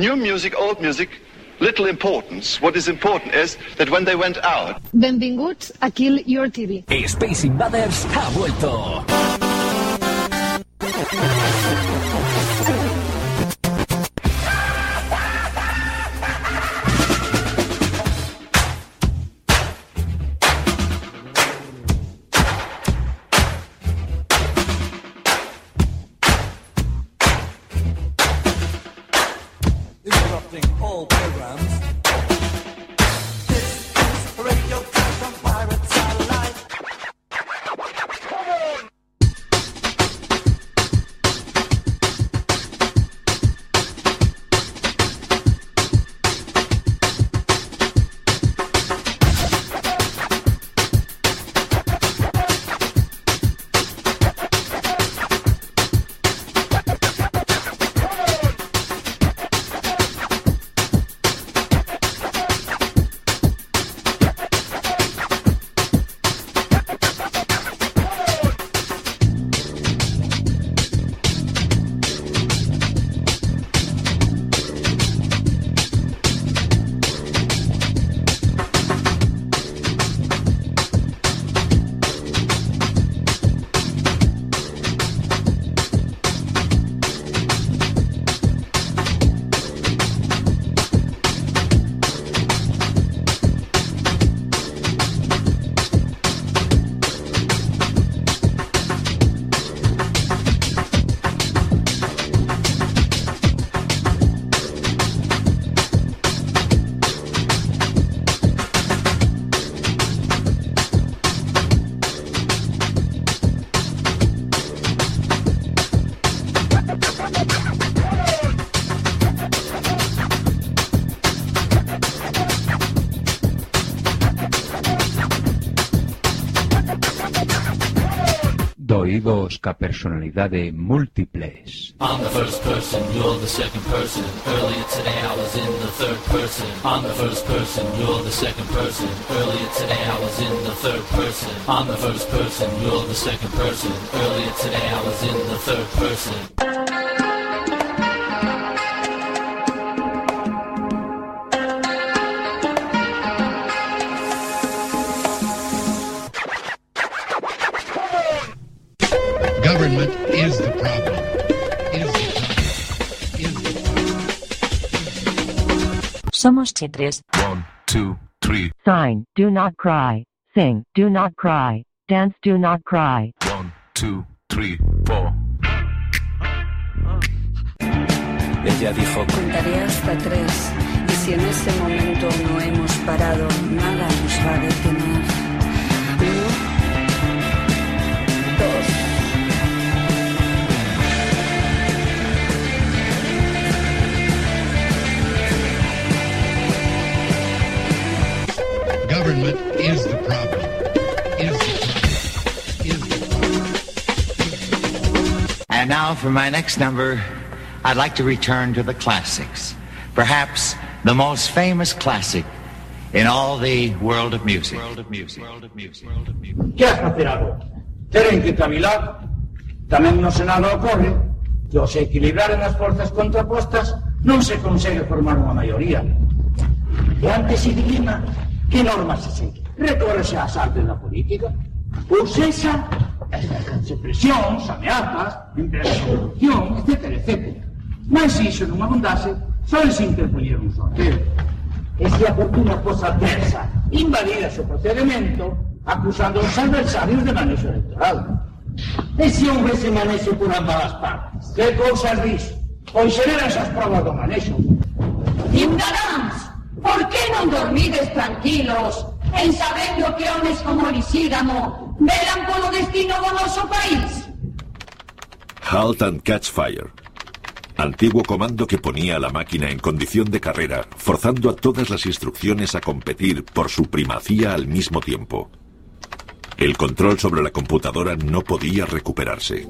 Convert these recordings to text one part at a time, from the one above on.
new music, old music, little importance. What is important is that when they went out, Benvinguts a Kill Your TV. Space Invaders ha vuelto. Doídos ca personalidade múltiples. I'm the first person, you're the second person. Earlier today I was in the third person. I'm the first person, you're the second person. Earlier today I was in the third person. I'm the first person, you're the second person. Earlier today I was in the third person. H3. 1, 2, 3. Sign, do not cry. Sing, do not cry. Dance, do not cry. 1, 2, 3, 4. Ella dijo, contaré hasta tres, y si en ese momento no hemos parado, nada nos va a detener. Government is the problem. Is the problem. Is the problem. And now for my next number, I'd like to return to the classics. Perhaps the most famous classic in all the world of music. World of music. World of music. World of music. Que has facer agora? Teren que cavilar. Tamén no Senado ocorre que ao se equilibraren as forzas contrapostas non se consegue formar unha maioría. E ante ese que normas se segue? Recórrese ás artes da política? Ou sexa, as presións, ameazas, empresas de corrupción, etc, etc. Mas iso non abundase, só se interpoñer un sorteo. E se a fortuna fosa adversa, invalidase o procedimento, acusando os adversarios de manexo electoral. E se manexo por ambas as partes? Que cousas dis? Pois esas provas do manexo. Ciudadanos, por que non dormides tranquilos en sabendo que homes como Lisígamo velan polo destino do noso país? Halt and Catch Fire. Antiguo comando que ponía a la máquina en condición de carrera, forzando a todas las instrucciones a competir por su primacía al mismo tiempo. El control sobre la computadora no podía recuperarse.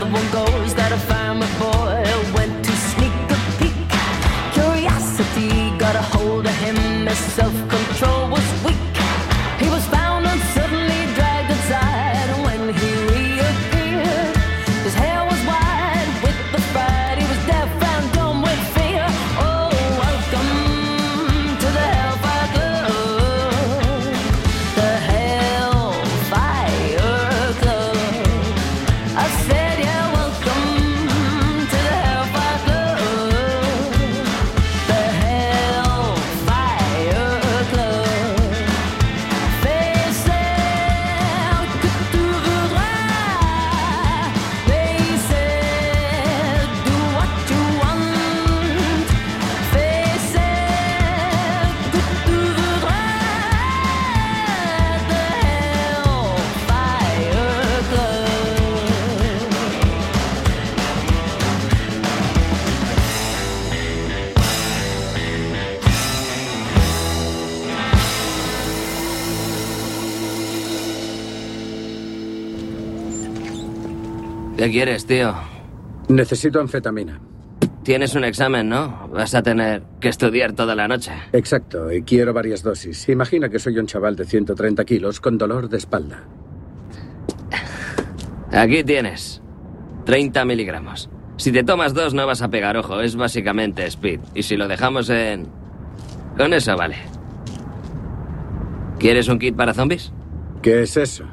Another one goes that a farmer boy went to sneak a peek. Curiosity got a hold of him as ¿Qué quieres, tío? Necesito anfetamina. Tienes un examen, ¿no? Vas a tener que estudiar toda la noche. Exacto, y quiero varias dosis. Imagina que soy un chaval de 130 kilos con dolor de espalda. Aquí tienes. 30 miligramos. Si te tomas dos no vas a pegar ojo, es básicamente speed. Y si lo dejamos en... Con eso vale. ¿Quieres un kit para zombies? ¿Qué es eso?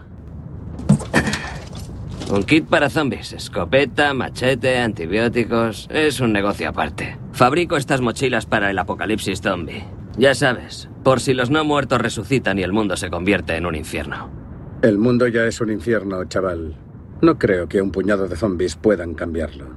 Un kit para zombies. Escopeta, machete, antibióticos. Es un negocio aparte. Fabrico estas mochilas para el apocalipsis zombie. Ya sabes, por si los no muertos resucitan y el mundo se convierte en un infierno. El mundo ya es un infierno, chaval. No creo que un puñado de zombies puedan cambiarlo.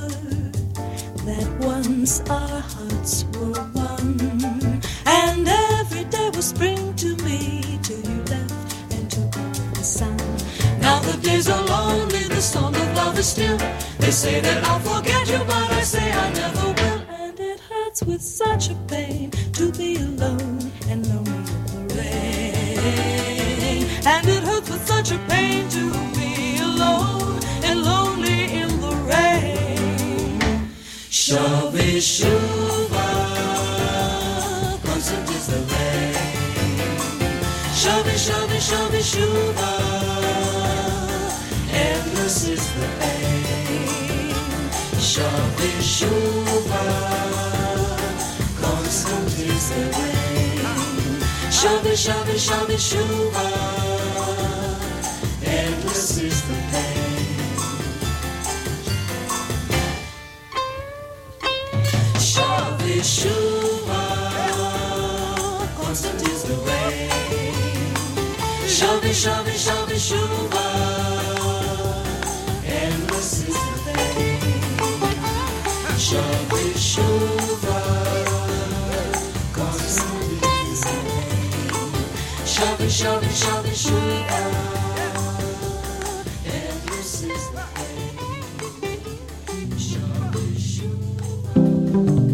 That once our hearts were one, and every day was spring to me till you left and took the sun. Now the days are lonely, the song of love is still. They say that I'll forget you, but I say I never Shove shuva, constant is the rain. Shove, shove, shove, shuva. Endless is the pain. Shove shuva, constant is the rain. Shove, shove, shove, shuva. Endless is the pain. Shavi, Shavi, Shuva. Endless is the day. Shavi, Shuva. Constant is the day. Shavi, Shavi, Shavi, Shuva. Endless is the day. Shavi, Shuva.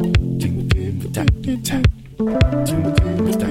tap tap tap tap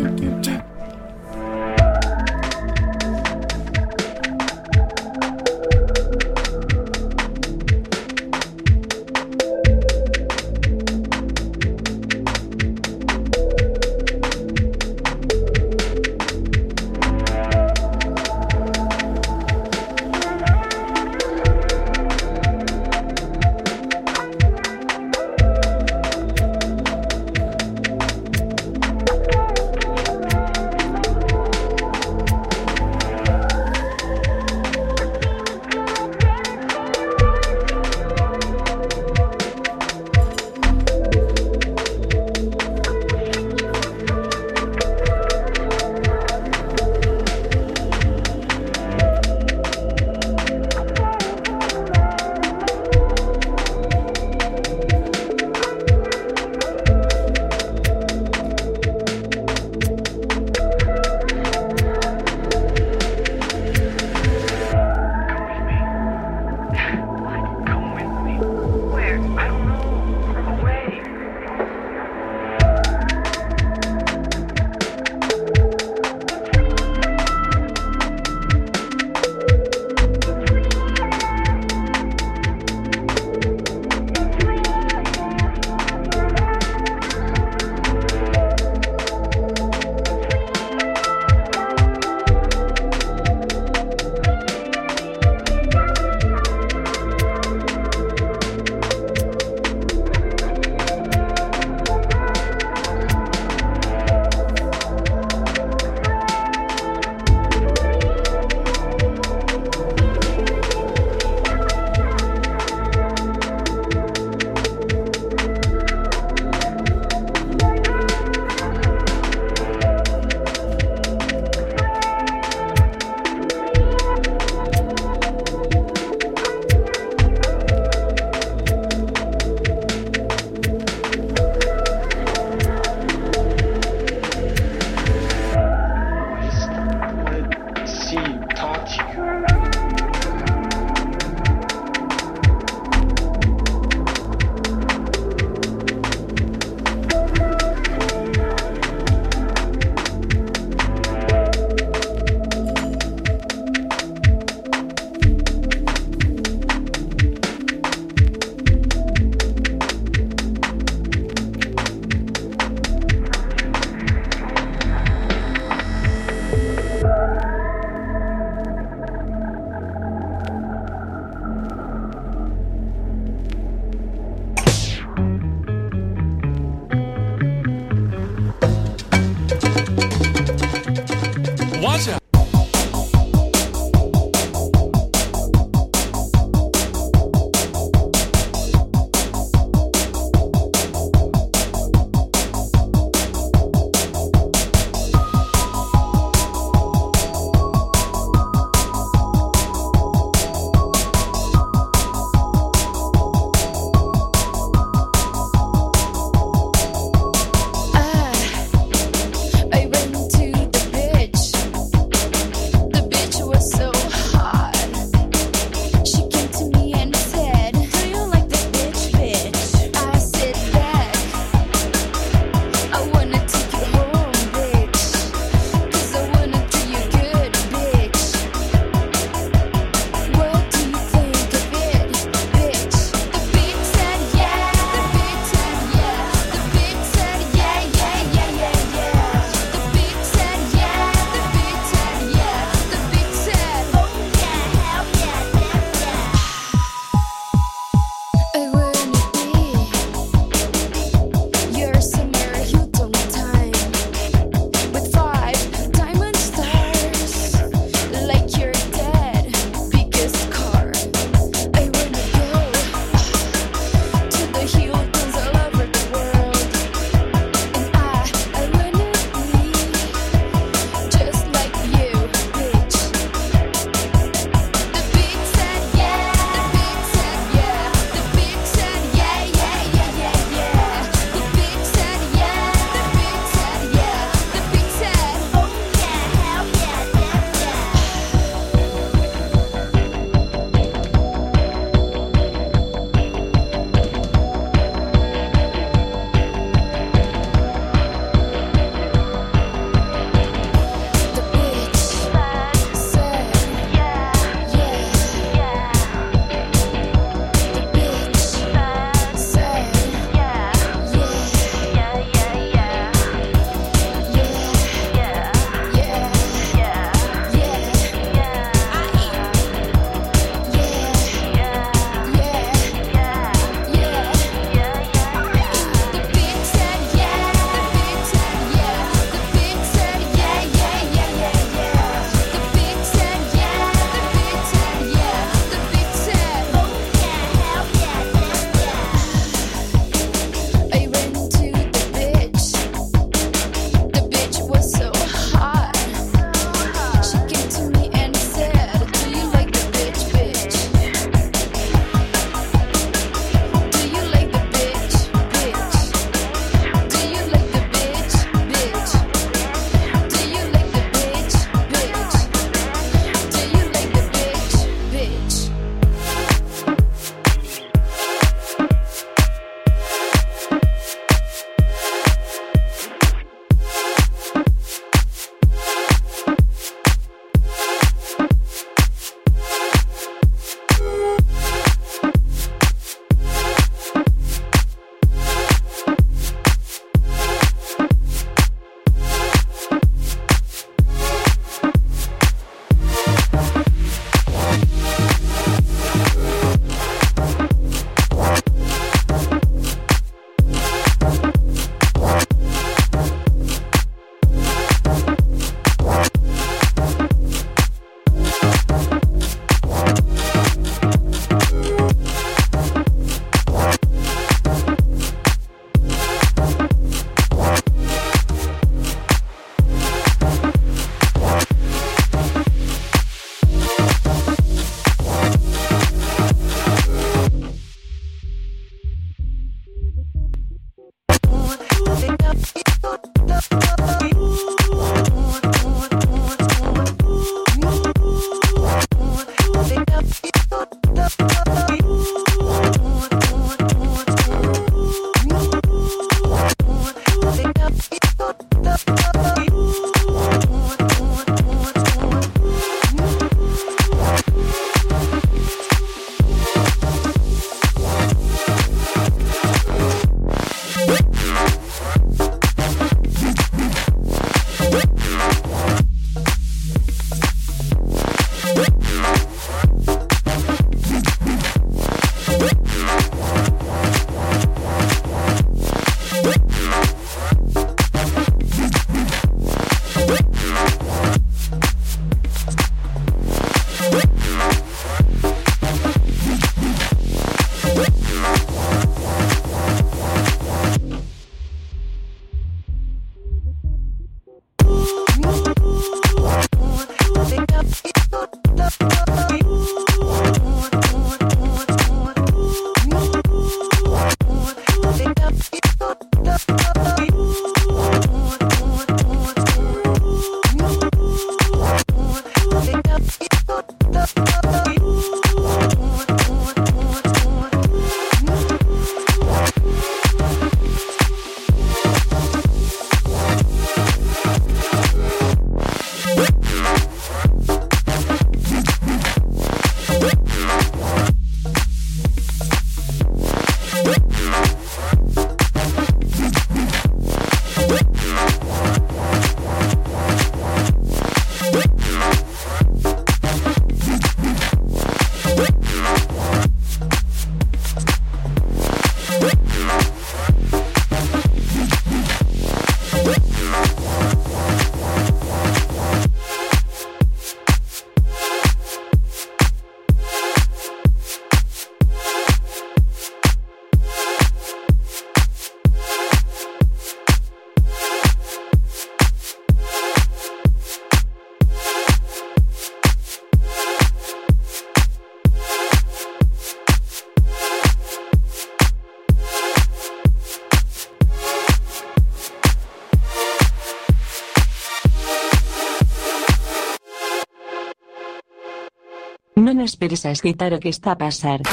Non esperes a escritar o que está a pasar.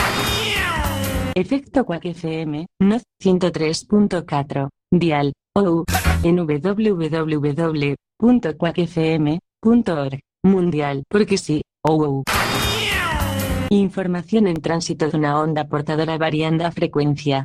Efecto Quack FM, no 103.4, dial, ou, en www.quackfm.org, mundial, porque sí, ou. Información en tránsito dunha onda portadora variando a frecuencia.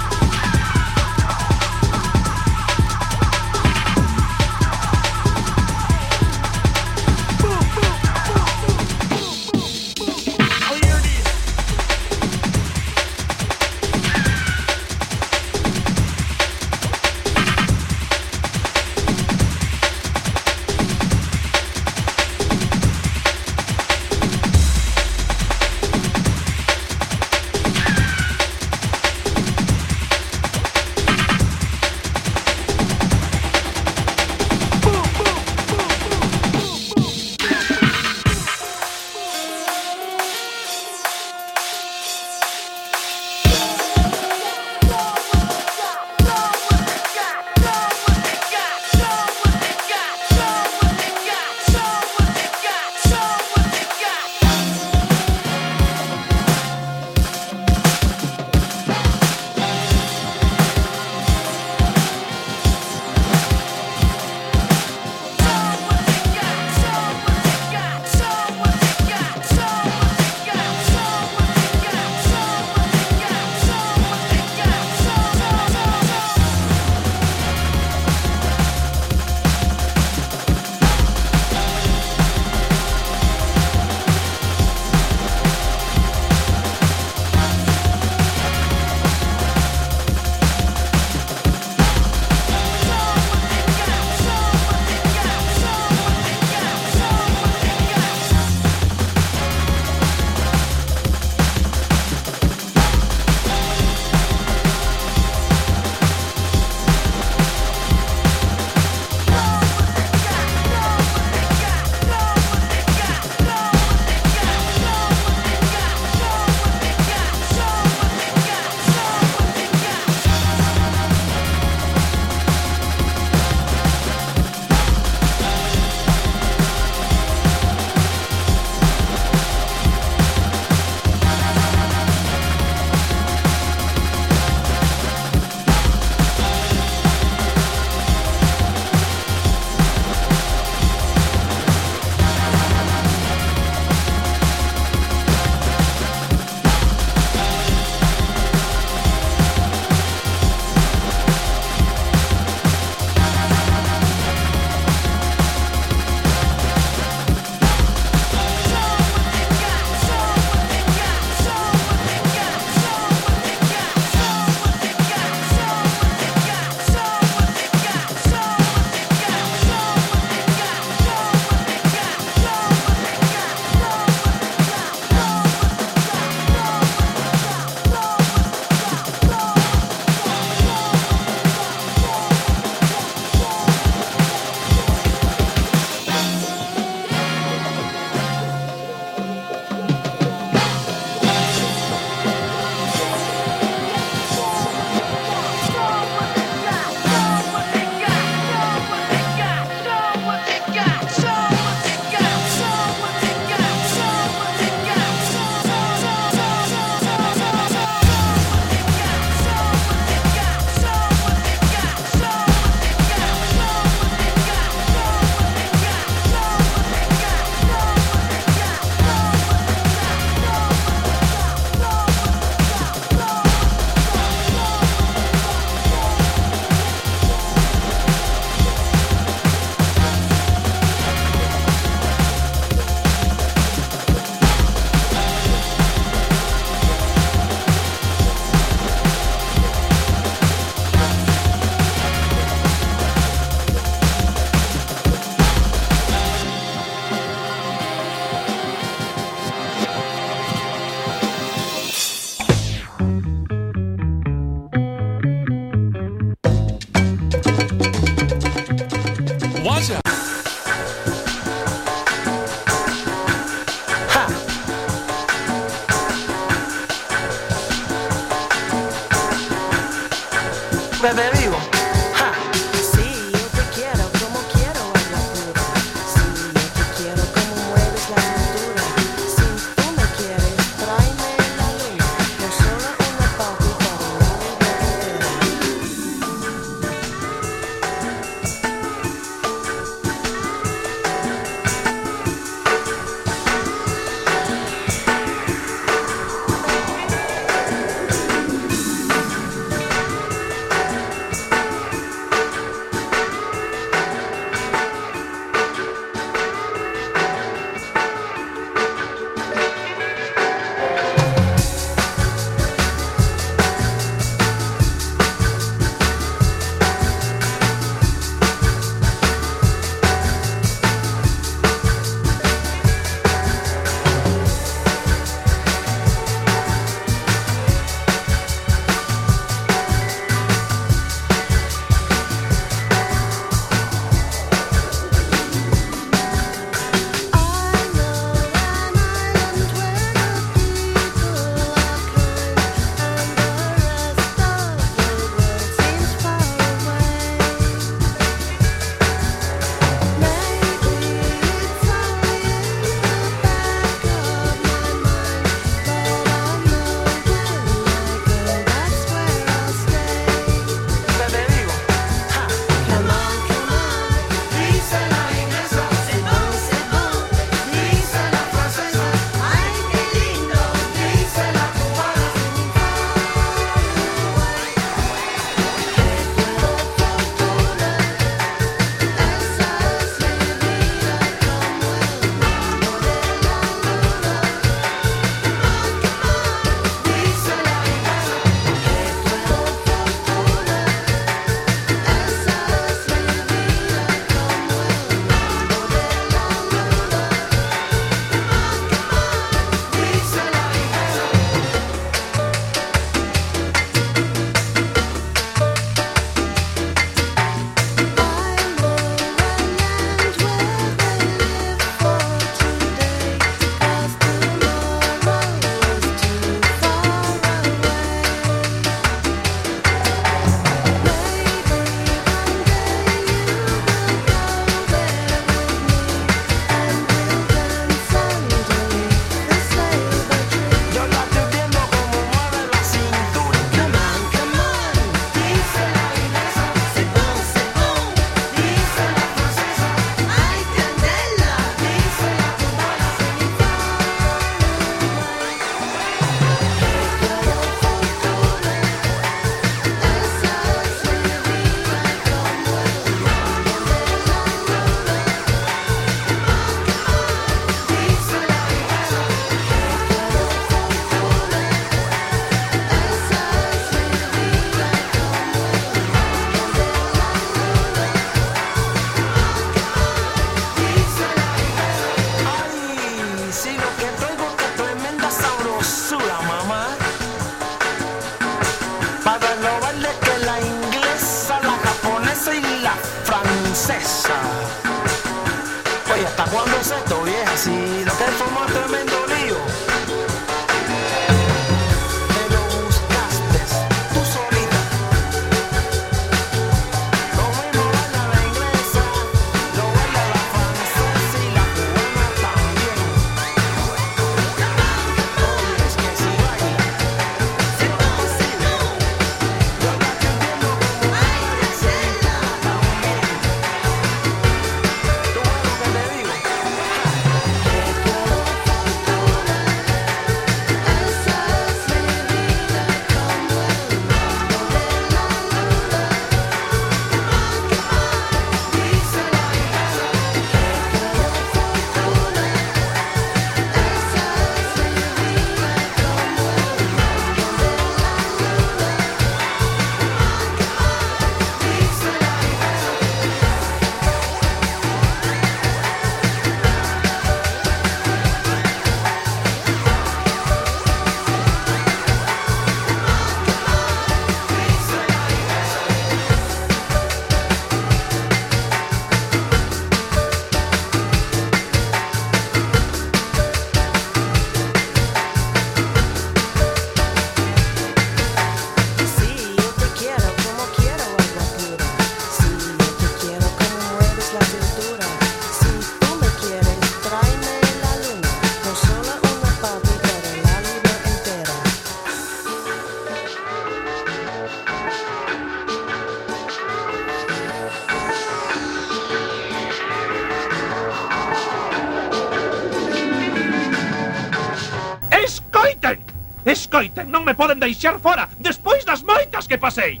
Escoiten, non me poden deixar fora despois das moitas que pasei.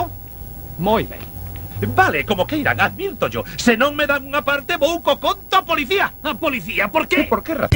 Oh, moi ben. Vale, como queiran, advirto yo. Se non me dan unha parte, vou co conto a policía. A policía, por qué? Por que razón?